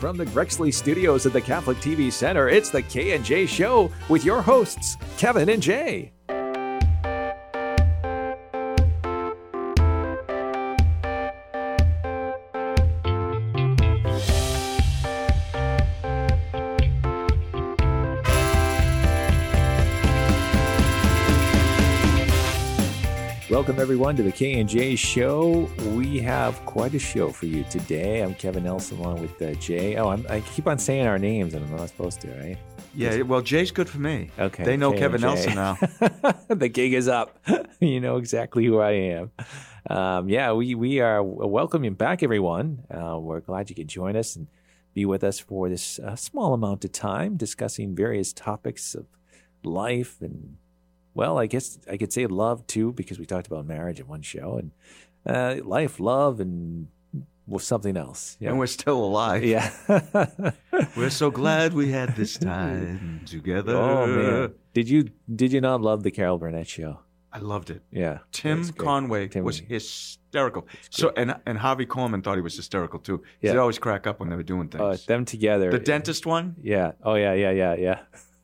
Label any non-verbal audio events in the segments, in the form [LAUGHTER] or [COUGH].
From the Grexley studios at the Catholic TV Center, it's the K and J Show with your hosts, Kevin and Jay. Welcome everyone to the K and J Show. We have quite a show for you today. I'm Kevin Nelson along with uh, Jay. Oh, I'm, I keep on saying our names, and I'm not supposed to, right? Yeah, well, Jay's good for me. Okay, They know Jay Kevin. Nelson now. [LAUGHS] the gig is up. [LAUGHS] you know exactly who I am. Um, yeah, we we are welcoming back everyone. Uh, we're glad you could join us and be with us for this uh, small amount of time, discussing various topics of life and well, I guess I could say love too, because we talked about marriage in one show and uh, life, love, and well, something else. Yeah. And we're still alive. yeah. [LAUGHS] We're so glad we had this [LAUGHS] time together. oh man, did you did you not love the Carol Burnett show? I loved it. Yeah, Tim. Conway Tim- was hysterical. So and and Harvey Korman thought he was hysterical too. Yeah. He'd always crack up when they were doing things. Uh, them together. the dentist one, Yeah. Oh yeah. Yeah. Yeah.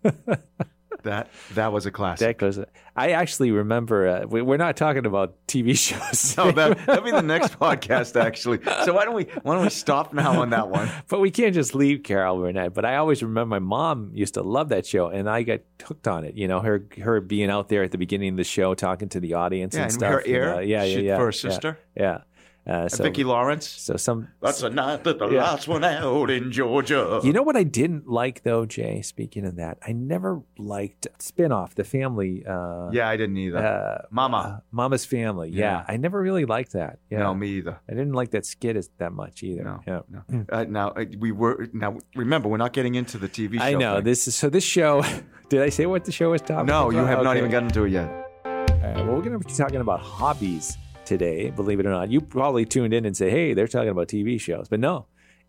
Yeah. [LAUGHS] that that was a classic. That goes. I actually remember. Uh, we, we're not talking about TV [LAUGHS] shows. No, that that'll be the next [LAUGHS] podcast actually. So why don't we why don't we stop now on that one? [LAUGHS] but we can't just leave Carol Burnett. But I always remember my mom used to love that show, and I got hooked on it. You know, her her being out there at the beginning of the show, talking to the audience Yeah, and and stuff. her ear, uh, yeah, yeah, yeah. for her yeah, sister? Yeah. Uh, so, Vicki Lawrence. so some. That's the night that the Yeah. lights went out in Georgia. You know what I didn't like though, Jay. Speaking of that, I never liked spinoff, the family. Uh, yeah, I didn't either. Uh, Mama. uh, Mama's Family. Yeah. Yeah. I never really liked that. Yeah. No, me either. I didn't like that skit as that much either. No, Yeah. no. Uh, now uh, we were now. Remember, we're not getting into the TV show. I know thing. this is so. This show. [LAUGHS] Did I say what the show was talking? About? No, you about? have not even gotten to it yet. Uh, well, we're going to be talking about hobbies today. Believe it or not, you probably tuned in and say, "Hey, they're talking about TV shows," but no,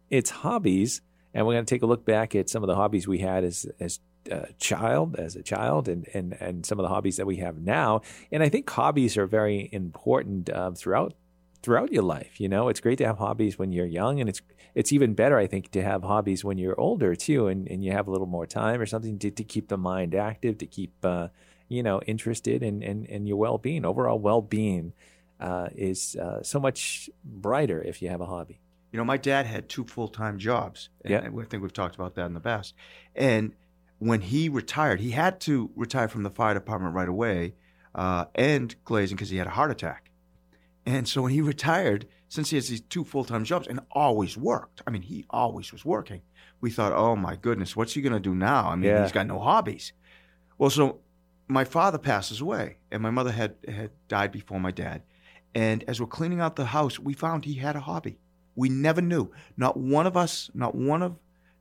it's hobbies, and we're going to take a look back at some of the hobbies we had as as a child, as a child, and and and some of the hobbies that we have now. And I think hobbies are very important um, throughout throughout your life. You know, it's great to have hobbies when you're young, and it's it's even better, I think, to have hobbies when you're older too, and, and you have a little more time or something to, to keep the mind active, to keep uh, you know interested in in, in your well being, overall well being. Uh, is uh, so much brighter if you have a hobby. You know, my dad had two full time jobs. and Yeah. I think we've talked about that in the past. And when he retired, he had to retire from the fire department right away uh, and glazing because he had a heart attack. And so when he [LAUGHS] retired, since he has these two full time jobs and always worked, I mean, he always was working. We thought, oh my goodness, what's he going to do now? I mean, Yeah. he's got no hobbies. Well, so my father passes away, and my mother had, had died before my dad. And as we're cleaning out the house, we found he had a hobby. We never knew. Not one of us, not one of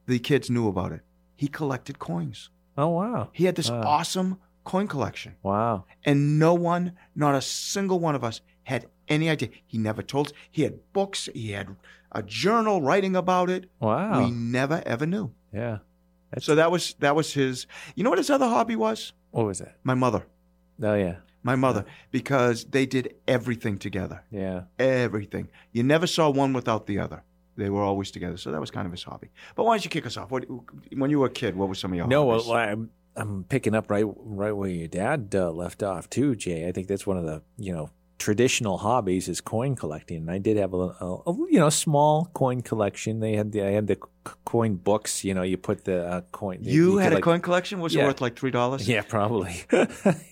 the kids knew about it. He collected coins. Oh wow! He had this Wow. awesome coin collection. Wow! And no one, not a single one of us, had any idea. He never told us. He had books, he had a journal writing about it. Wow! We never ever knew. yeah. That's, So that was that was his you know what his other hobby was? what was that? My mother. Oh yeah, My mother. Because they did everything together. yeah. everything. You never saw one without the other. They were always together. So that was kind of his hobby. But why don't you kick us off? What, when you were a kid, what were some of your No, hobbies? well, I'm I'm picking up right right where your dad uh, left off too, Jay. I think that's one of the you know traditional hobbies is coin collecting. And I did have a, a, a you know small coin collection. They had the I had the coin books. You know, you put the uh, coin. you, could, had a like- coin collection? Was Yeah. it worth like $3? Yeah, probably. [LAUGHS]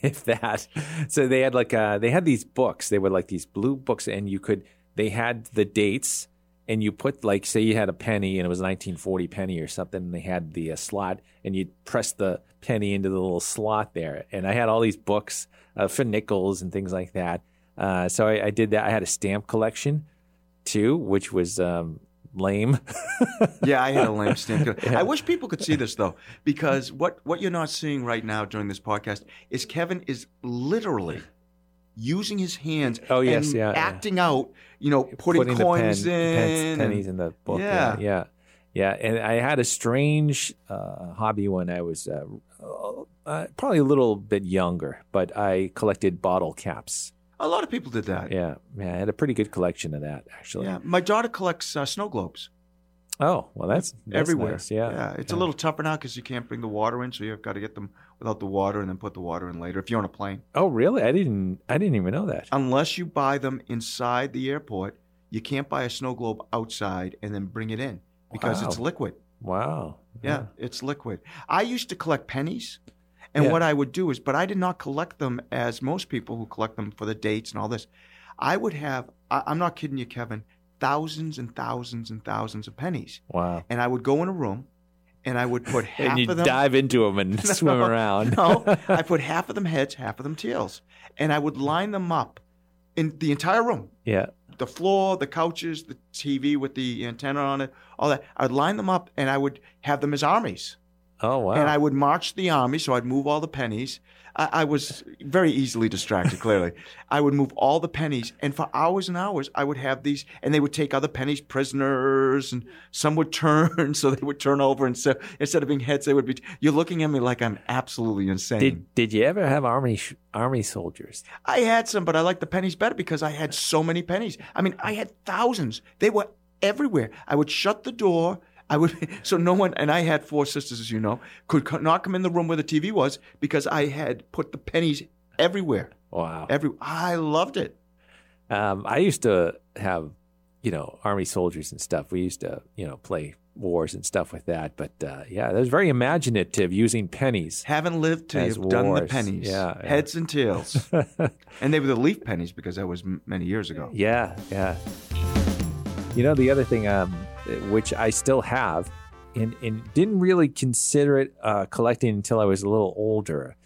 if that. So they had like uh they had these books. They were like these blue books and you could they had the dates and you put like say you had a penny and it was a 1940 penny or something and they had the uh, slot and you'd press the penny into the little slot there. And I had all these books uh, for nickels and things like that. Uh, so I, I did that. I had a stamp collection too, which was um, lame. [LAUGHS] yeah, I had a lamp stand. I wish people could see this though, because what what you're not seeing right now during this podcast is Kevin is literally using his hands Oh, yes, and yeah, yeah. acting out, you know, putting, the coins pen- in. and- pennies in the book. Yeah, Yeah. yeah, yeah. And I had a strange uh, hobby when I was uh, uh, probably a little bit younger, but I collected bottle caps. A lot of people did that. Yeah, yeah. I had a pretty good collection of that actually. Yeah, my daughter collects uh, snow globes. Oh, well, that's, that's everywhere. nice, Yeah, yeah. It's a little tougher now because you can't bring the water in, so you've got to get them without the water and then put the water in later if you're on a plane. Oh, really? I didn't. I didn't even know that. Unless you buy them inside the airport, you can't buy a snow globe outside and then bring it in because it's liquid. Wow. Yeah, it's liquid. I used to collect pennies. And Yeah. what I would do is, but I did not collect them as most people who collect them for the dates and all this. I would have, I, I'm not kidding you, Kevin, thousands and thousands and thousands of pennies. Wow. And I would go in a room and I would put [LAUGHS] half And you of them. dive into them and [LAUGHS] [LAUGHS] swim around. no, I put half of them heads, half of them tails. And I would line them up in the entire room yeah. the floor, the couches, the TV with the antenna on it, all that. I'd line them up and I would have them as armies. Oh, wow. And I would march the army, so I'd move all the pennies. I, I was very easily distracted, clearly. I would move all the pennies, and for hours and hours, I would have these, and they would take other pennies prisoners, and some would turn, [LAUGHS] so they would turn over, and so instead of being heads, they would be. You're looking at me like I'm absolutely insane. did Did you ever have army sh- army soldiers? I had some, but I liked the pennies better because I had so many pennies. I mean, I had thousands. They were everywhere. I would shut the door. I would [LAUGHS] so no one and I had four sisters, as you know, could co- not come in the room where the TV was because I had put the pennies everywhere. Wow. Every I loved it. Um, I used to have, you know, army soldiers and stuff. We used to, you know, play wars and stuff with that. But uh, yeah, it was very imaginative using pennies. Haven't lived till As you've done the pennies, Yeah, yeah. heads and tails, [LAUGHS] and they were the leaf pennies because that was m- many years ago. Yeah, yeah. You know, the other thing, um, which I still have, and, and didn't really consider it uh, collecting until I was a little older,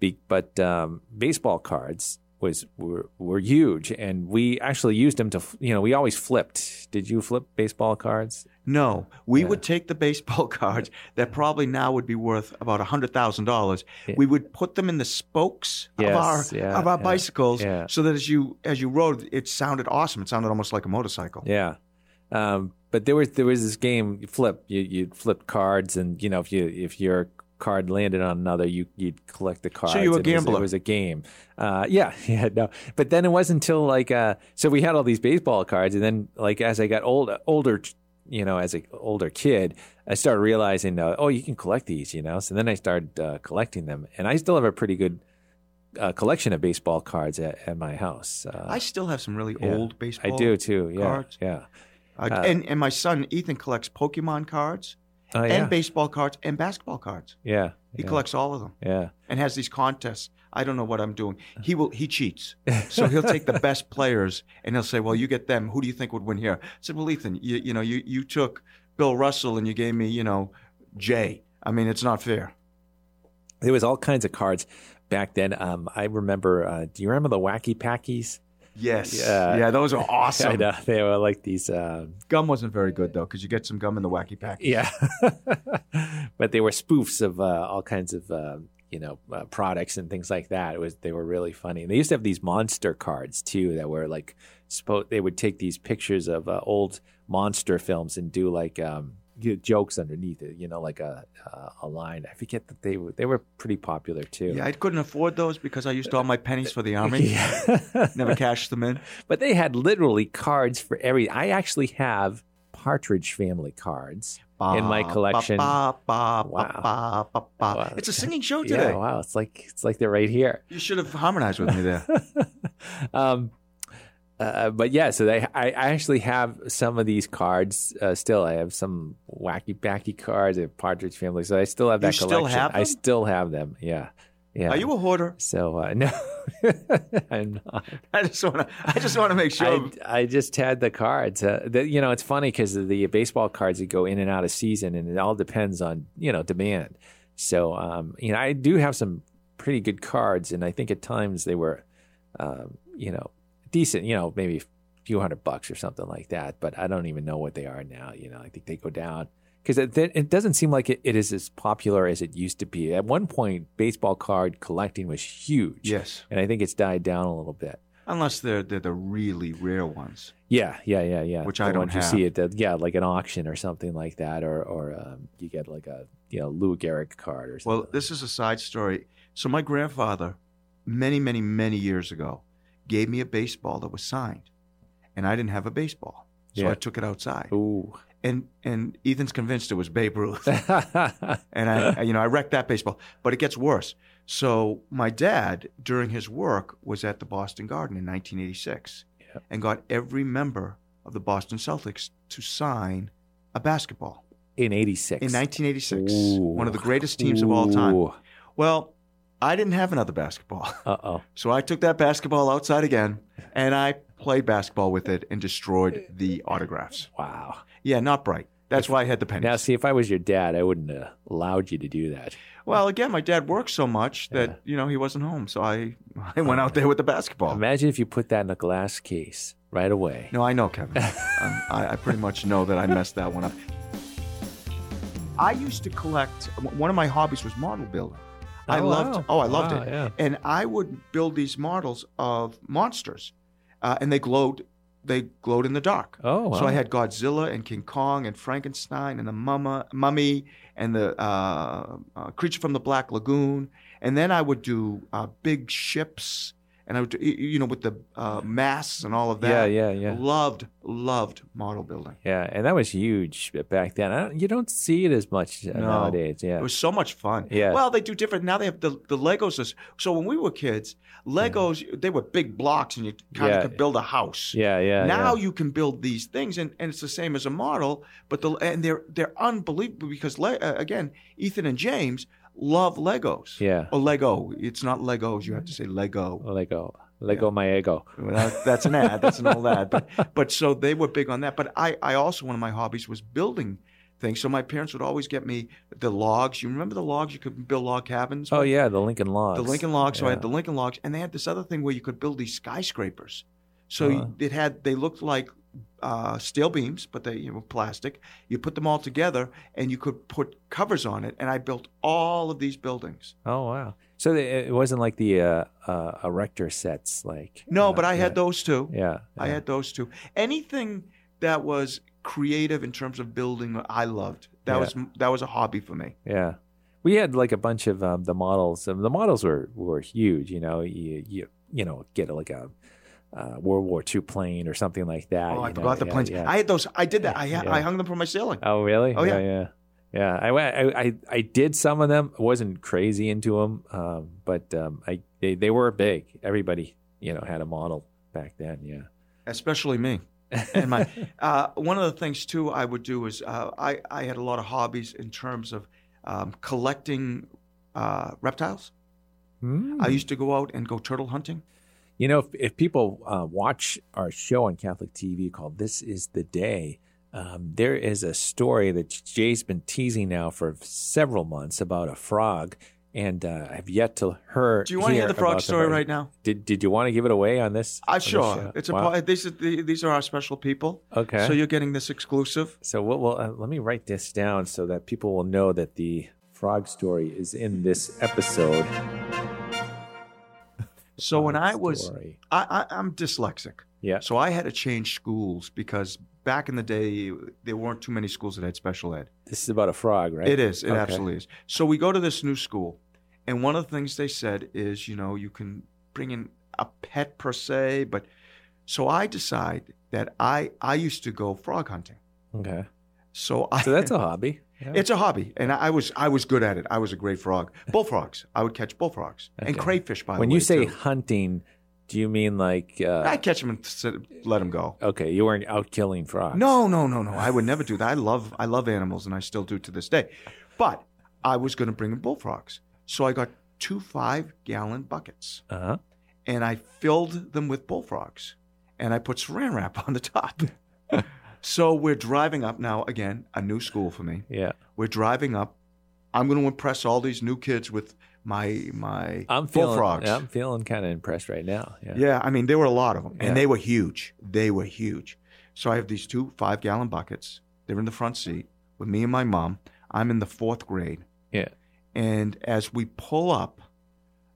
Be- but um, baseball cards was were, were huge, and we actually used them to, you know, we always flipped. Did you flip baseball cards? No, we Yeah. would take the baseball [LAUGHS] cards that probably now would be worth about a hundred thousand dollars. Yeah. We would put them in the spokes of our yeah, of our bicycles, so that as you as you rode, it sounded awesome. It sounded almost like a motorcycle. Yeah. Um, but there was there was this game you flip you you flip cards and you know if you if your card landed on another you you'd collect the cards. So you were a and it was- gambler. It was, a game. Uh, yeah, [LAUGHS] yeah, no. But then it wasn't until like uh, so we had all these baseball cards and then like as I got old older, you know, as a older kid, I started realizing uh, oh you can collect these, you know. So then I started uh, collecting them, and I still have a pretty good. Uh, collection of baseball cards at, at my house. Uh, I still have some really yeah, old baseball. Cards. I do too. Yeah, cards. yeah. Uh, Uh, and and my son Ethan collects Pokemon cards Oh yeah, and baseball cards and basketball cards. yeah. He yeah. collects all of them Yeah. and has these contests. I don't know what I'm doing. [LAUGHS] He will he cheats. So he'll take the best [LAUGHS] players and he'll say, "Well, you get them. Who do you think would win here?" I said, "Well, Ethan, you you know, you you took Bill Russell and you gave me, you know, Jay. I mean, it's not fair." There was all kinds of cards back then. Um, I remember. Uh, do you remember the Wacky Packies? Yes. Yeah. yeah, those are [LAUGHS] I awesome. know they were like these. Uh, Gum wasn't very good though, because you get some gum in the wacky pack. yeah, [LAUGHS] but they were spoofs of uh, all kinds of uh, you know uh, products and things like that. It was they were really funny. And they used to have these monster cards too that were like spo- they would take these pictures of uh, old monster films and do like um, jokes underneath it. You know, like a a line. I forget that they were they were pretty popular too. Yeah, I couldn't afford those because I used all my pennies for the army. Yeah. [LAUGHS] Never cashed them in. But they had literally cards for every. I actually have Partridge Family cards in my collection. Ba, ba, ba, Wow. ba, ba, ba. Wow. It's a singing show today. Yeah, wow, it's like it's like they're right here. You should have harmonized with me there. [LAUGHS] um, uh, but yeah, so they, I, I actually have some of these cards uh, still. I have some wacky backy cards. I have Partridge Family, so I still have You that still collection. have I still have them. Yeah, yeah. Are you a hoarder? So uh, [LAUGHS] no, I'm not. I just want to. I just want to make sure. I, I just had the cards. Uh, the, you know, it's funny because the baseball cards that go in and out of season, and it all depends on you know demand. So, um, you know, I do have some pretty good cards, and I think at times they were, um, you know, decent. You know, maybe a few hundred bucks or something like that. But I don't even know what they are now. You know, I think they go down because it, it doesn't seem like it, it is as popular as it used to be. At one point, baseball card collecting was huge. yes, And I think it's died down a little bit. unless they're they're the really rare ones. Yeah, yeah, yeah, yeah. Which The I don't ones you see it, the, yeah, like an auction or something like that, or or um, you get like a you know Lou Gehrig card or something. Well, this is a side story. So my grandfather, many, many, many years ago, gave me a baseball that was signed, and I didn't have a baseball, so Yeah. I took it outside. Ooh, and and Ethan's convinced it was Babe Ruth, [LAUGHS] and I, you know, I wrecked that baseball. But it gets worse. So my dad, during his work, was at the Boston Garden in 1986, Yep. and got every member of the Boston Celtics to sign a basketball in '86. in 1986. Ooh. One of the greatest teams of all time. Well, I didn't have another basketball. [LAUGHS] Uh oh. So I took that basketball outside again and I played basketball with it and destroyed the autographs. Wow. Yeah, not bright. That's why I had the pennies. Now, see, if I was your dad, I wouldn't have allowed you to do that. Well, again, my dad worked so much that, Yeah. you know, he wasn't home. So I, [LAUGHS] I went out there with the basketball. Imagine if you put that in a glass case right away. No, I know, Kevin. [LAUGHS] um, I, I pretty much know that I messed that one up. I used to collect, one of my hobbies was model building. I Oh, loved, wow. oh, I loved Wow, it. yeah. And I would build these models of monsters, uh, and they glowed. They glowed in the dark. Oh, So. I had Godzilla and King Kong and Frankenstein and the mumma, mummy and the uh, uh, creature from the Black Lagoon. And then I would do uh, big ships, and I would, you know, with the uh, masts and all of that. yeah, yeah. Yeah. Loved, loved model building. Yeah, and that was huge back then. I don't, you don't see it as much No. nowadays. Yeah. It was so much fun. Yeah. Well, they do different now. They have the the Legos. So when we were kids, Legos they were big blocks, and you kind of could build a house. yeah, yeah. now yeah. you can build these things, and, and it's the same as a model, but the and they're they're unbelievable because Le, uh, again, Ethan and James love Legos. Yeah. Or Lego. It's not Legos. You have to say Lego. Lego, Lego, my Eggo. Well, that's an ad. That's an old ad. But [LAUGHS] but so they were big on that. But I I also one of my hobbies was building things. So my parents would always get me the logs. You remember the logs? You could build log cabins. Oh yeah, the Lincoln Logs. the Lincoln Logs. So I had the Lincoln Logs, and they had this other thing where you could build these skyscrapers. So Uh-huh. it had they looked like uh, steel beams, but they you know plastic. You put them all together, and you could put covers on it. And I built all of these buildings. Oh wow. So it wasn't like the uh, uh, erector sets, like No, uh, but I yeah. had those too. Yeah, I had those too. Anything that was creative in terms of building, I loved. That Yeah. was that was a hobby for me. Yeah, we had like a bunch of um, the models. Um, the models were were huge. You know, you you you know get like a uh, World War II plane or something like that. Oh, I know, forgot the yeah, planes. yeah. I had those. I did that. I ha- Yeah. I hung them from my ceiling. Oh, really? Oh, yeah. yeah, yeah. I, went- I, I, I did some of them. I wasn't crazy into them, um, but um, I they, they were big. Everybody, you know, had a model back then. Yeah. especially me. [LAUGHS] And my uh, one of the things too I would do is uh, I I had a lot of hobbies in terms of um, collecting uh, reptiles. Hmm. I used to go out and go turtle hunting. You know, if, if people uh, watch our show on Catholic TV called "This Is the Day," um, there is a story that Jay's been teasing now for several months about a frog, and uh, I've yet to hear. Do you want to hear the frog story right now? Did Did you want to give it away on this? I this sure. show? It's a Wow. po- these are the, these are our special people. okay. So you're getting this exclusive. So what will uh, let me write this down so that people will know that the frog story is in this episode. So when I was story. I, I I'm dyslexic. yeah So I had to change schools because back in the day there weren't too many schools that had special ed. this is about a frog, right? It is. It Okay. absolutely is. So we go to this new school, and one of the things they said is, you know, you can bring in a pet per se, but so I decide that I I used to go frog hunting. Okay, So I so that's a hobby. [LAUGHS] Yeah. it's a hobby, and I was I was good at it. I was a great frog. [LAUGHS] Bullfrogs. I would catch bullfrogs and crayfish. By when the way, when you say too. hunting, do you mean like? Uh, I catch them and sit, let them go. okay, you weren't out killing frogs. No, no, no, no. I would never do that. I love I love animals and I still do to this day. But I was going to bring in bullfrogs. So I got two 5-gallon buckets Uh huh. and I filled them with bullfrogs and I put saran wrap [LAUGHS] on the top. So we're driving up now again, a new school for me. Yeah, We're driving up. I'm going to impress all these new kids with my my I'm feeling. bullfrogs. I'm feeling kind of impressed right now. Yeah. Yeah, I mean, there were a lot of them, and Yeah. they were huge. They were huge. So I have these two five gallon buckets. They're in the front seat with me and my mom. I'm in the fourth grade. Yeah. And as we pull up,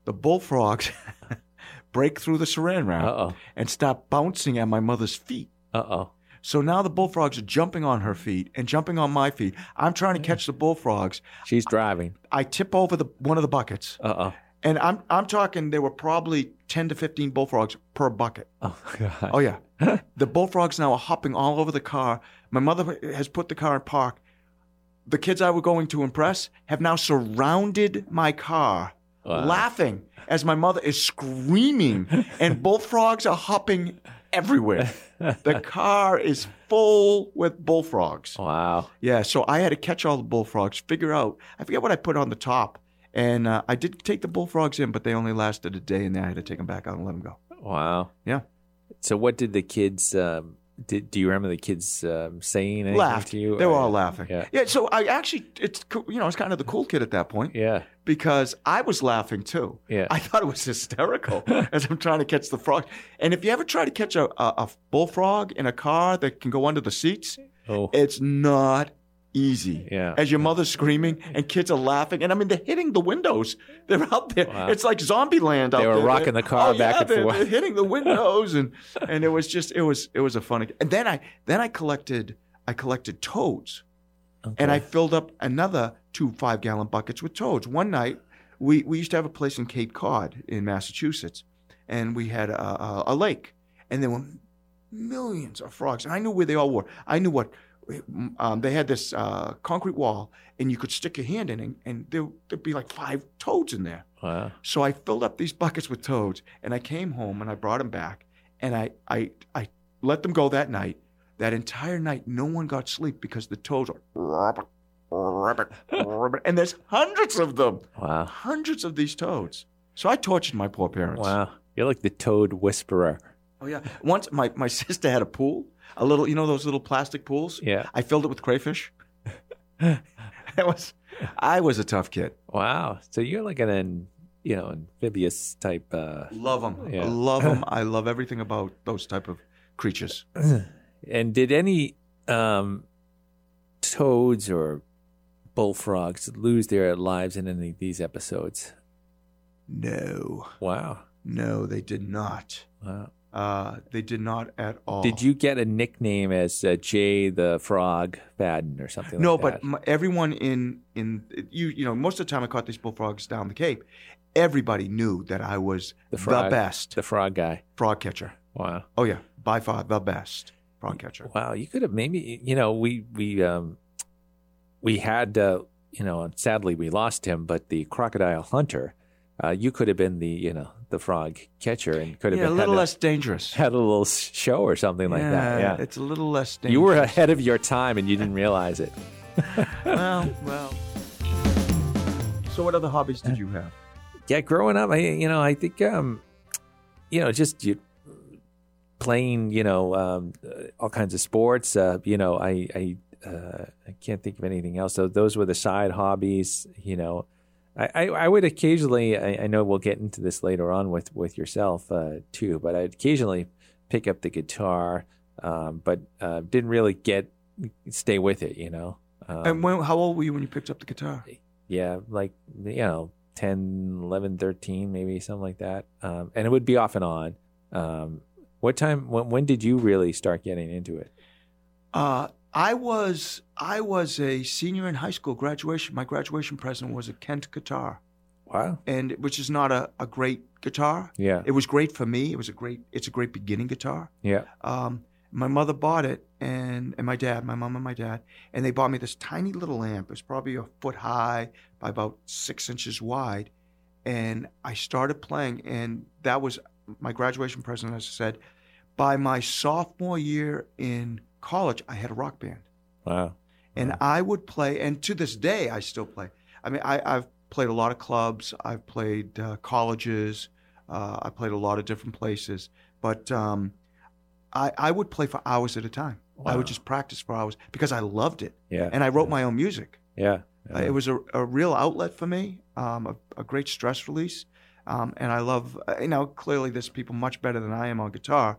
the bullfrogs [LAUGHS] break through the saran wrap oh. and start bouncing at my mother's feet. Uh oh. So now the bullfrogs are jumping on her feet and jumping on my feet. I'm trying to catch the bullfrogs. She's driving. I tip over the one of the buckets, Uh oh. and I'm I'm talking. There were probably ten to fifteen bullfrogs per bucket. Oh [LAUGHS] God. Oh yeah, [LAUGHS] the bullfrogs now are hopping all over the car. My mother has put the car in park. The kids I were going to impress have now surrounded my car, Wow. laughing as my mother is screaming, [LAUGHS] and bullfrogs are hopping everywhere. the [LAUGHS] car is full with bullfrogs. Wow. Yeah, so I had to catch all the bullfrogs, figure out. I forget what I put on the top, and uh, I did take the bullfrogs in, but they only lasted a day, and then I had to take them back out and let them go. Wow. Yeah. So what did the kids? Um, did do you remember the kids um, saying anything Laughed. to you? They were Uh, all laughing. Yeah. Yeah. So I actually, it's cool- you know, I was kind of the cool kid at that point Yeah. because I was laughing too. Yeah. I thought it was hysterical [LAUGHS] as I'm trying to catch the frog. And if you ever try to catch a, a, a bullfrog in a car that can go under the seats, Oh. it's not easy. Yeah. As your mother's screaming and kids are laughing, and I mean they're hitting the windows. They're out there. Wow. It's like zombie land out there. They there. were rocking the car oh, back yeah, and they're, forth. They're hitting the [LAUGHS] windows, and and it was just it was it was a funny. And then I then I collected I collected toads, and I filled up another two five gallon buckets with toads. One night we we used to have a place in Cape Cod in Massachusetts, and we had a, a, a lake, and there were millions of frogs. And I knew where they all were. I knew what um, they had this uh, concrete wall, and you could stick your hand in, and, and there, there'd be like five toads in there. Wow. So I filled up these buckets with toads, and I came home and I brought them back, and I I I let them go that night. That entire night, no one got sleep because the toads were and there's hundreds of them, Wow. hundreds of these toads. So I tortured my poor parents. Wow. You're like the toad whisperer. Oh yeah. Once my, my sister had a pool, a little, you know those little plastic pools. Yeah. I filled it with crayfish. [LAUGHS] it was, I was a tough kid. Wow. So you're like an, you know, amphibious type. Uh, Love them. Yeah. Love them. [LAUGHS] I love everything about those type of creatures. [CLEARS THROAT] and did any um, toads or bullfrogs lose their lives in any of these episodes? No, Wow. no, they did not. Wow. Uh, they did not at all. Did you get a nickname as uh, Jay the Frog Fadden or something No, like but everyone in in you you know most of the time I caught these bullfrogs down the Cape. Everybody knew that I was The the, frog. best the frog guy. frog catcher. Wow. Oh yeah, by far the best frog catcher. Wow, you could have maybe you know we we um we had uh, you know sadly we lost him, but the crocodile hunter, uh, you could have been the you know the frog catcher and could have Yeah, a little less dangerous. had a little show or something like that. Yeah, it's a little less dangerous. you were ahead of your time and you didn't realize it. [LAUGHS] well, well. So, what other hobbies did you have? Yeah, growing up, I you know I think um you know just you playing you know um, uh, all kinds of sports. Uh, you know I I uh, I can't think of anything else. So those were the side hobbies. You know, I I, would occasionally. I, I know we'll get into this later on with with yourself uh, too, but I'd occasionally pick up the guitar, um, but uh, didn't really get stay with it. You know. Um, and when, how old were you when you picked up the guitar? yeah, like, you know, 10, 11, 13, maybe something like that. Um, and it would be off and on. Um, what time, when, when did you really start getting into it? Uh, I was I was a senior in high school graduation. My graduation present was a Kent guitar, Wow. and which is not a, a great guitar. Yeah. It was great for me. It was a great. It's a great beginning guitar. Yeah. Um, my mother bought it, and and my dad, my mom and my dad, and they bought me this tiny little amp. It was probably a foot high by about six inches wide, and I started playing, and that was my graduation present. As I said, by my sophomore year in college, I had a rock band, Wow. And I would play, and to this day, I still play. I mean, I, I've played a lot of clubs. I've played uh, colleges. Uh, I played a lot of different places, but. Um, I, I would play for hours at a time. I would just practice for hours because I loved it. Yeah. And I wrote my own music. Yeah. Uh, It was a, a real outlet for me, um, a, a great stress release. Um, and I love, uh, you know, clearly there's people much better than I am on guitar,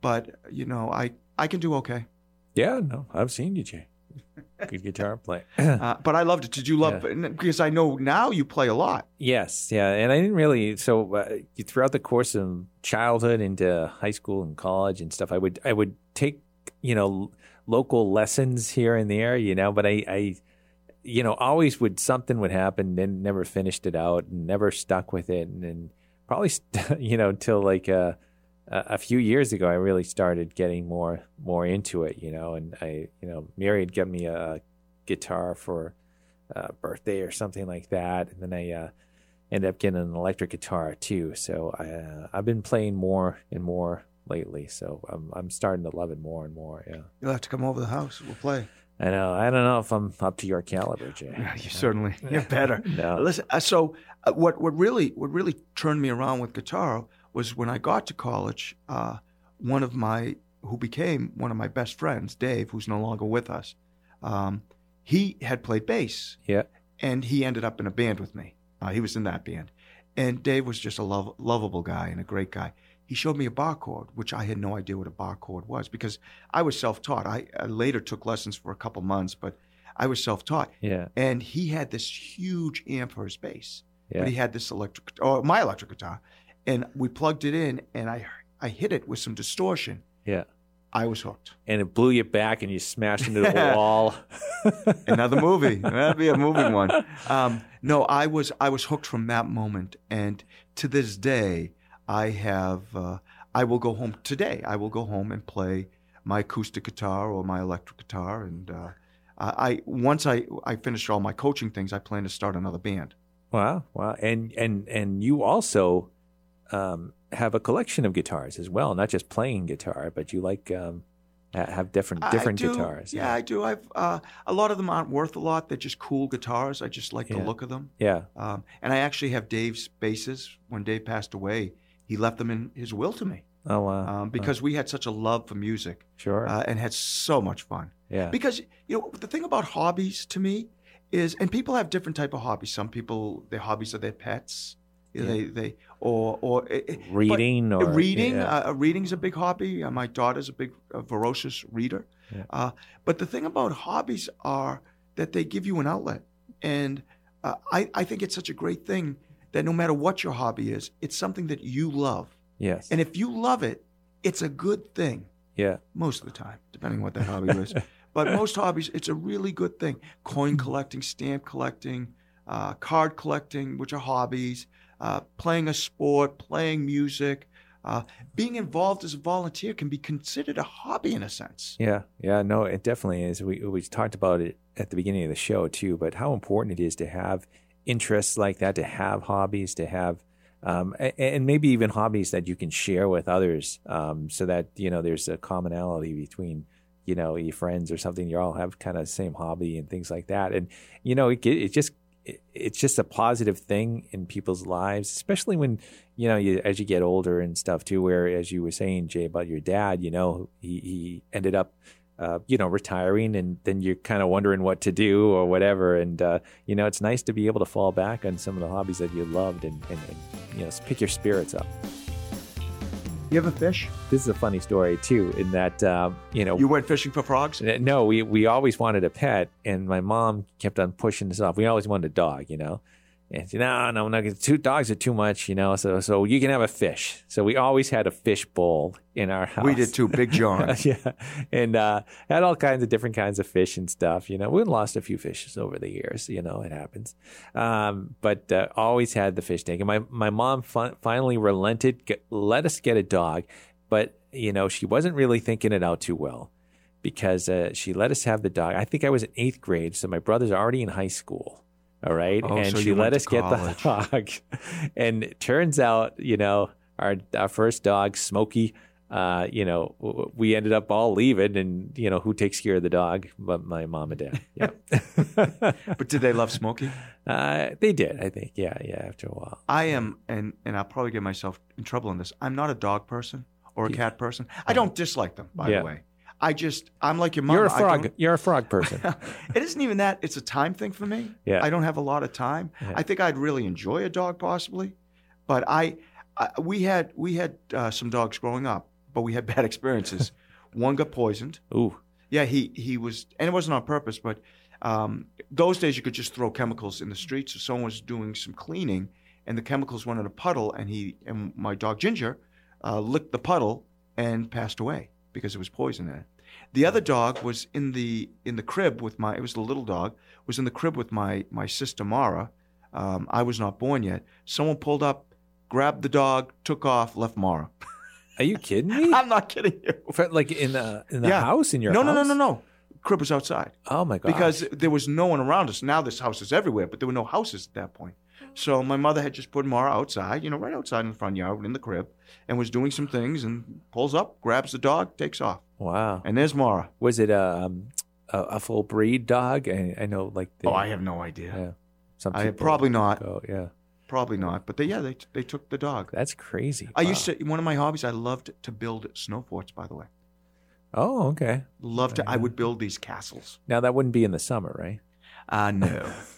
but, you know, I, I can do okay. Yeah. No, I've seen you, Jay. Good guitar play. [CLEARS THROAT] Uh, but I loved it. Did you love it? Because I know now you play a lot. Yes, yeah, and I didn't really. So uh, throughout the course of childhood into high school and college and stuff, I would I would take you know local lessons here and there, you know, but I I you know always would something would happen, then never finished it out and never stuck with it, and then probably st- [LAUGHS] you know till like uh a, a few years ago, I really started getting more more into it. You know, and I, you know, Mary had given me a guitar for a birthday or something like that, and then I uh, ended up getting an electric guitar too. So I, uh, I've been playing more and more lately. So I'm I'm starting to love it more and more. Yeah. You'll have to come over the house. We'll play. I know. I don't know if I'm up to your caliber, Jay. Yeah, you certainly [LAUGHS] you're better. No. Listen, uh, so uh, what what really what really turned me around with guitar was when I got to college. Uh, one of my who became one of my best friends, Dave, who's no longer with us. Um, he had played bass, Yeah. and he ended up in a band with me. Uh, he was in that band, and Dave was just a lov- lovable guy and a great guy. He showed me a bar chord, which I had no idea what a bar chord was because I was self-taught. I, I later took lessons for a couple months, but I was self-taught. Yeah. And he had this huge amp for his bass, Yeah. but he had this electric, or my electric guitar, and we plugged it in, and I I hit it with some distortion. Yeah. I was hooked. And it blew you back, and you smashed into the [LAUGHS] wall. Another movie. [LAUGHS] That'd be a moving one. Um, no, I was I was hooked from that moment, and to this day, I have. Uh, I will go home today. I will go home and play my acoustic guitar or my electric guitar, and uh, I once I I finish all my coaching things, I plan to start another band. Wow, wow, and and and you also um, have a collection of guitars as well, not just playing guitar, but you like um, have different I different do. guitars. Yeah, I do. I've uh, a lot of them aren't worth a lot. They're just cool guitars. I just like the look of them. yeah, Um, and I actually have Dave's basses. When Dave passed away, he left them in his will to me Oh wow, um, because we had such a love for music sure, uh, and had so much fun. yeah, Because you know the thing about hobbies to me is, and people have different type of hobbies. Some people their hobbies are their pets. Yeah. They they or or eh, eh, reading or reading. yeah. Uh, reading's a big hobby. Uh, my daughter's a big, uh, voracious reader. Yeah. Uh, but the thing about hobbies are that they give you an outlet, and uh, I, I think it's such a great thing that no matter what your hobby is, it's something that you love, yes, and if you love it, it's a good thing yeah, most of the time, depending on what that hobby is. [LAUGHS] But most hobbies, it's a really good thing. Coin collecting, stamp collecting, uh, card collecting, which are hobbies, uh, playing a sport, playing music, uh, being involved as a volunteer can be considered a hobby in a sense. Yeah, yeah, no, it definitely is. We we talked about it at the beginning of the show too, but how important it is to have interests like that, to have hobbies, to have, um, and maybe even hobbies that you can share with others, um, so that you know there's a commonality between you know your friends or something. You all have kind of the same hobby and things like that, and you know it it just it, it's just a positive thing in people's lives, especially when you know you as you get older and stuff too. Where as you were saying, Jay, about your dad, you know he he ended up uh, you know, retiring, and then you're kind of wondering what to do or whatever. And uh, you know, it's nice to be able to fall back on some of the hobbies that you loved and, and, and you know, pick your spirits up. You ever fish? This is a funny story too, in that um, you know. You went fishing for frogs? no, we we always wanted a pet, and my mom kept on pushing us off. We always wanted a dog, you know. And said, no, no, no, two dogs are too much, you know. So, so you can have a fish. So we always had a fish bowl in our house. We did too, Big [LAUGHS] John. yeah, and uh, had all kinds of different kinds of fish and stuff. You know, we lost a few fishes over the years. You know, it happens. Um, but uh, always had the fish tank. And my my mom fin- finally relented, get, let us get a dog, but you know she wasn't really thinking it out too well because uh, she let us have the dog. I think I was in eighth grade, so my brother's already in high school. All right, Oh, and so she let us get the dog, [LAUGHS] and it turns out, you know, our our first dog, Smokey, uh, you know, we ended up all leaving, and you know, who takes care of the dog? But my mom and dad. Yeah, [LAUGHS] But did they love Smokey? [LAUGHS] uh, they did. I think. Yeah, yeah. After a while. I am, and, and I'll probably get myself in trouble on this. I'm not a dog person or a Yeah. cat person. I don't dislike them, by Yeah. the way. I just, I'm like your mom. You're a frog. You're a frog person. it isn't even that. It's a time thing for me. Yeah. I don't have a lot of time. Yeah. I think I'd really enjoy a dog possibly, but I, I we had we had uh, some dogs growing up, but we had [LAUGHS] bad experiences. [LAUGHS] One got poisoned. Ooh. Yeah, he he was, and it wasn't on purpose, but um, those days you could just throw chemicals in the streets. So someone was doing some cleaning, and the chemicals went in a puddle, and he and my dog Ginger uh, licked the puddle and passed away because there was poison in it. The other dog was in the in the crib with my. It was the little dog was in the crib with my my sister Mara. Um, I was not born yet. Someone pulled up, grabbed the dog, took off, left Mara. Are you kidding me? [LAUGHS] I'm not kidding you. For- like in the in the Yeah. house in your no, house? no, no, no, no. Crib was outside Oh my god! because there was no one around us. Now this house is everywhere, but there were no houses at that point. So my mother had just put Mara outside, you know, right outside in the front yard in the crib, and was doing some things, and pulls up, grabs the dog, takes off, wow. and there's Mara. Was it a um, a, a full breed dog? I, I know, like they, Oh, I have no idea. yeah. Some I probably not. Yeah, Probably not. But they, yeah, they they took the dog. that's crazy. I Wow. used to one of my hobbies. I loved to build snow forts. By the way, Oh, okay. loved to. I would build these castles. Now that wouldn't be in the summer, right? Uh no, [LAUGHS]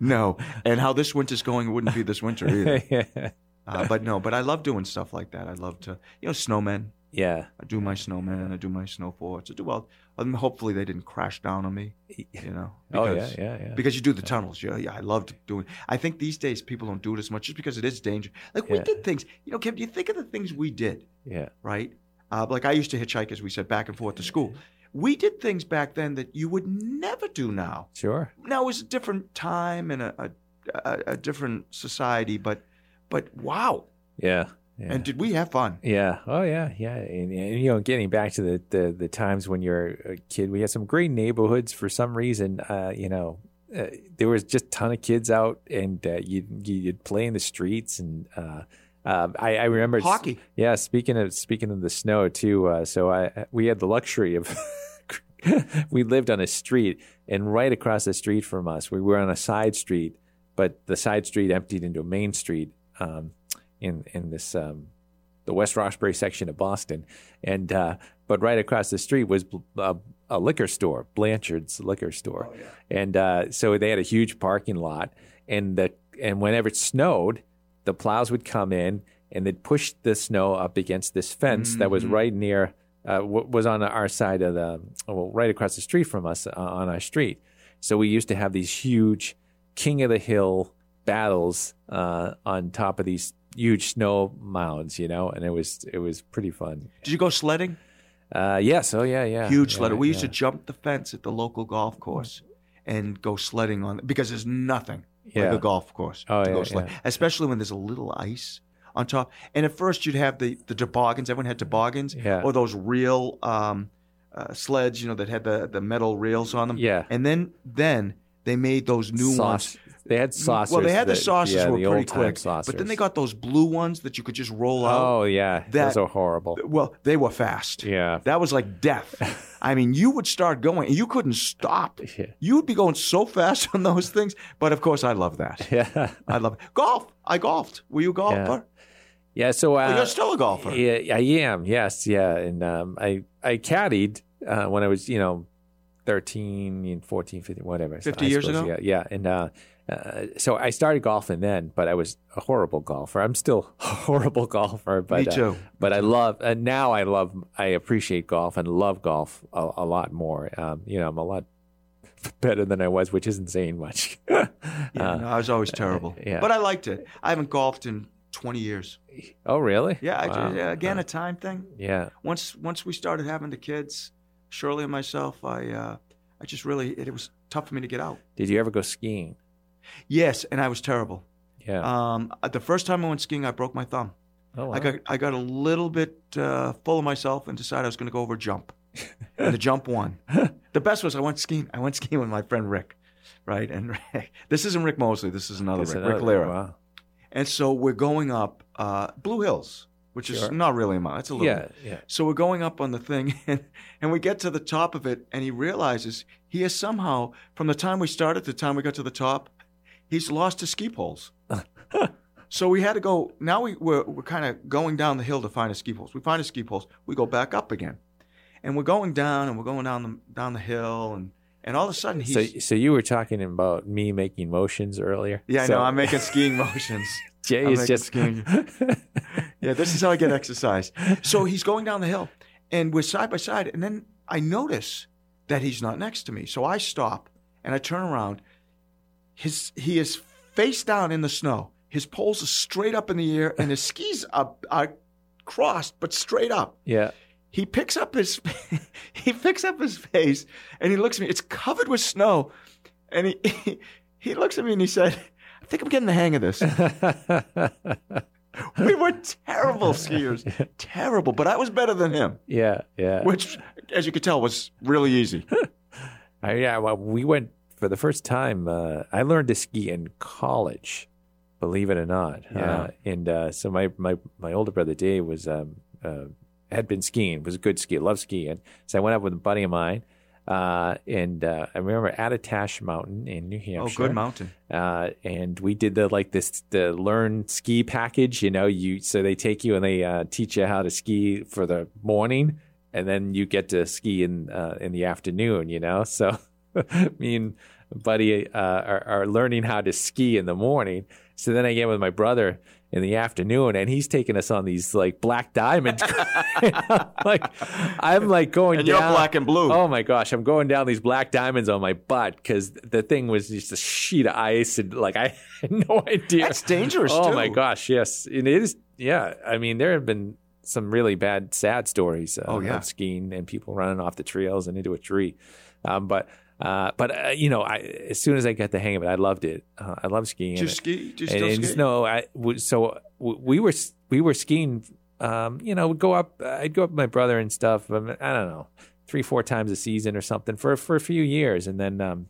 no. And how this winter's going, wouldn't be this winter [LAUGHS] either. yeah. Uh, but no, but I love doing stuff like that. I love to, you know, snowmen. Yeah. I do my snowmen. I do my snow forts. I do well. Um, hopefully they didn't crash down on me. [LAUGHS] You know. Oh yeah, because- yeah, yeah. Because you do the tunnels. Yeah, yeah. I loved doing. I think these days people don't do it as much just because it is dangerous. Like we Yeah. did things. You know, Kim, do you think of the things we did? yeah. right? Uh, like I used to hitchhike, as we said, back and forth to school. We did things back then that you would never do now. Sure. Now it was a different time and a, a, a, different society, but but wow! Yeah. Yeah. And did we have fun? Yeah. Oh, yeah. Yeah. And, and you know, getting back to the, the the times when you're a kid, we had some great neighborhoods. For some reason, uh, you know, uh, there was just a ton of kids out, and uh, you'd you'd play in the streets. And uh, uh, I, I remember Hockey. Yeah. Speaking of speaking of the snow too. Uh, so I we had the luxury of. [LAUGHS] [LAUGHS] we lived on a street, and right across the street from us, we were on a side street, but the side street emptied into a main street. Um, in in this um, the West Roxbury section of Boston, and uh, but right across the street was a, a liquor store, Blanchard's liquor store, oh, yeah. and uh, so they had a huge parking lot, and the and whenever it snowed, the plows would come in and they'd push the snow up against this fence that was right near uh, w- was on our side of the well, right across the street from us uh, on our street. So we used to have these huge king of the hill battles uh, on top of these huge snow mounds, you know, and it was it was pretty fun. Did you go sledding? Uh, yes, oh yeah, yeah, Huge yeah, sledding. We used yeah. to jump the fence at the local golf course and go sledding on because there's nothing Yeah. like a golf course Oh, to go yeah, sled, yeah. especially when there's a little ice on top. And at first, you'd have the the toboggans. Everyone had toboggans, Yeah. or those real um, uh, sleds, you know, that had the the metal rails on them. Yeah. And then then they made those new Sauce- ones. They had saucers. Well, they had the that- saucers yeah, were the pretty quick, saucers. but then they got those blue ones that you could just roll out. Oh yeah, That- those are horrible. Well, they were fast. Yeah. That was like death. [LAUGHS] I mean, you would start going and you couldn't stop. Yeah. You would be going so fast [LAUGHS] on those things. But of course, I love that. Yeah, I love it. golf. I golfed. Were you a golfer? yeah. So uh, Oh, you're still a golfer. Yeah, I am. Yes, yeah. And um, I I caddied uh, when I was you know 13 and 14, 15, whatever. 50 I years ago? Yeah, yeah. And uh, uh, so I started golfing then, but I was a horrible golfer. I'm still [LAUGHS] a horrible golfer, but Me uh, but I love and now I love I appreciate golf and love golf a, a lot more. Um, you know, I'm a lot [LAUGHS] better than I was, which isn't saying much. [LAUGHS] Yeah, Uh, no, I was always terrible. yeah. But I liked it. I haven't golfed in 20 years. oh, really? Yeah, I, Wow. yeah, again, a time thing. Yeah. Once once we started having the kids, Shirley and myself, I uh, I just really it, it was tough for me to get out. Did you ever go skiing? Yes, and I was terrible. Yeah. Um, the first time I went skiing, I broke my thumb. oh, wow. I got I got a little bit uh, full of myself and decided I was going to go over a jump, and the jump won. [LAUGHS] The best was I went skiing. I went skiing with my friend Rick, right? And [LAUGHS] Rick, this isn't Rick Mosley. This is another Rick, another- Rick Lira. Wow. And so we're going up uh, Blue Hills, which is not really a mountain. It's a little. Yeah, yeah. So we're going up on the thing, [LAUGHS] and, and we get to the top of it, and he realizes he has somehow, from the time we started to the time we got to the top, he's lost his ski poles. [LAUGHS] so we had to go. Now we, we're, we're kind of going down the hill to find his ski poles. We find his ski poles. We go back up again, and we're going down, and we're going down the down the hill, and and all of a sudden he's. So, so you were talking about me making motions earlier. yeah, I so know. I'm making [LAUGHS] skiing motions. Jay I'm is just skiing. [LAUGHS] Yeah, this is how I get exercise. So he's going down the hill, and we're side by side, and then I notice that he's not next to me. So I stop and I turn around. His he is face down in the snow. His poles are straight up in the air, and his [LAUGHS] skis are, are crossed but straight up. yeah. He picks up his [LAUGHS] he picks up his face, and he looks at me. It's covered with snow, and he [LAUGHS] he looks at me and he said, "I think I'm getting the hang of this." we were terrible skiers, terrible. But I was better than him, Yeah, yeah. which, as you could tell, was really easy. I, uh, yeah, well, we went for the first time. Uh, I learned to ski in college, believe it or not. Yeah. Uh, and uh, so my, my my older brother Dave was um, uh, had been skiing, was a good skier, loved skiing. So I went up with a buddy of mine, uh, and uh, I remember at Mountain in New Hampshire. Oh, good mountain. uh, and we did the like this the learn ski package. You know, you so they take you and they uh, teach you how to ski for the morning, and then you get to ski in uh, in the afternoon. You know, [LAUGHS] so [LAUGHS] me and buddy uh, are, are learning how to ski in the morning. So then I get with my brother in the afternoon, and he's taking us on these like black diamonds. [LAUGHS] [LAUGHS] like I'm like going And you're down. black and blue. Oh my gosh, I'm going down these black diamonds on my butt because the thing was just a sheet of ice, and like I had no idea. That's dangerous, Oh too. my gosh, yes, and it is. Yeah, I mean there have been some really bad, sad stories. Uh, Oh, yeah. of skiing and people running off the trails and into a tree. Um, but uh, but uh, you know, I as soon as I got the hang of it, I loved it. Uh, I love skiing. And- ski? You and, and ski? no, I w- so w- we were we were skiing. Um, you know, we'd go up. I'd go up with my brother and stuff. Um, I don't know, three four times a season or something for for a few years, and then um,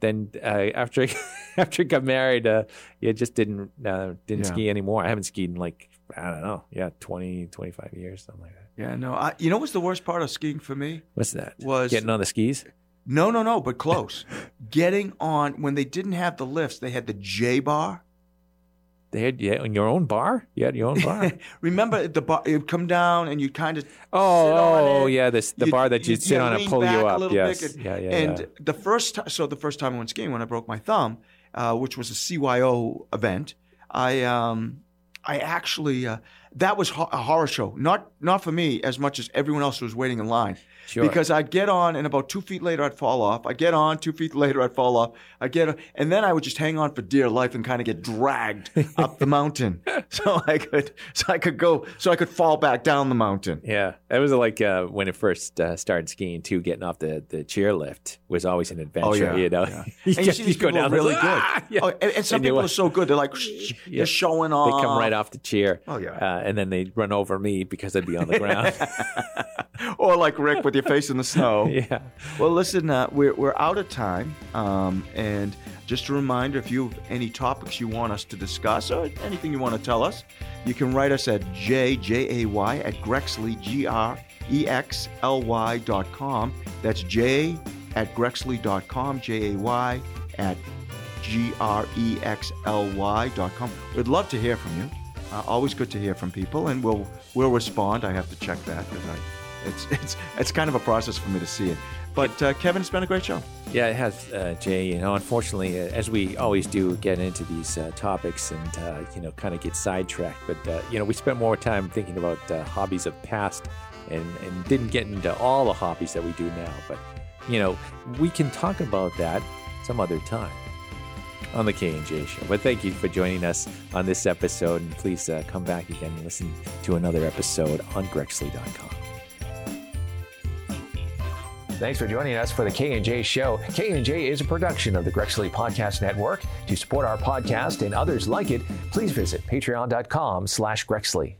then uh, after [LAUGHS] after I got married, uh, yeah, just didn't uh, didn't Yeah. ski anymore. I haven't skied in like I don't know, yeah, 20, 25 years, something like that. Yeah, no. I, you know what's the worst part of skiing for me? What's that? Was- getting on the skis? No, no, no, but close. Getting on when they didn't have the lifts, they had the J bar. They had yeah, on your own bar. You had your own bar. [LAUGHS] Remember the bar? It'd come down and you'd kind of Oh, sit on oh, yeah, this the You'd- bar that you'd sit yeah, on and pull you up. Yes, and- yeah, yeah, and yeah. the first time, so the first time I went skiing when I broke my thumb, uh, which was a CYO event, I um, I actually uh, that was ho- a horror show. Not not for me as much as everyone else who was waiting in line. Sure. Because I'd get on and about two feet later I'd fall off. I get on two feet later I'd fall off. I get on, and then I would just hang on for dear life and kind of get dragged [LAUGHS] up the mountain so I could so I could go so I could fall back down the mountain. Yeah, that was like uh, when it first uh, started skiing too. Getting off the, the chairlift was always an adventure. Oh yeah, you know. yeah. [LAUGHS] You and you see these people down really good. "Ah!" [LAUGHS] Yeah. Oh, and, and some And people are so good. They're like Yeah. they're showing off. They come right off the chair. Oh, yeah. uh, and then they run over me because I'd be on the ground. or like Rick with your face in the snow. [LAUGHS] yeah. Well, listen, uh, we're, we're out of time. Um, and just a reminder if you have any topics you want us to discuss or anything you want to tell us, you can write us at jjay at grexley, G R E X L Y dot com. That's j at grexley dot com, J A Y at G R E X L Y dot com. We'd love to hear from you. Uh, always good to hear from people, and we'll we'll respond. I have to check that because I, it's it's it's kind of a process for me to see it. But uh, Kevin, it's been a great show. Yeah, it has, uh, Jay. You know, unfortunately, uh, as we always do, get into these uh, topics and uh, you know, kind of get sidetracked. But you know, we spent more time thinking about hobbies of past, and and didn't get into all the hobbies that we do now. But you know, we can talk about that some other time on the K and J Show. But thank you for joining us on this episode, and please uh, come back again and listen to another episode on Grexley.com. Thanks for joining us for the K&J Show. K&J is a production of the Grexley Podcast Network. To support our podcast and others like it, please visit patreon.com slash Grexley.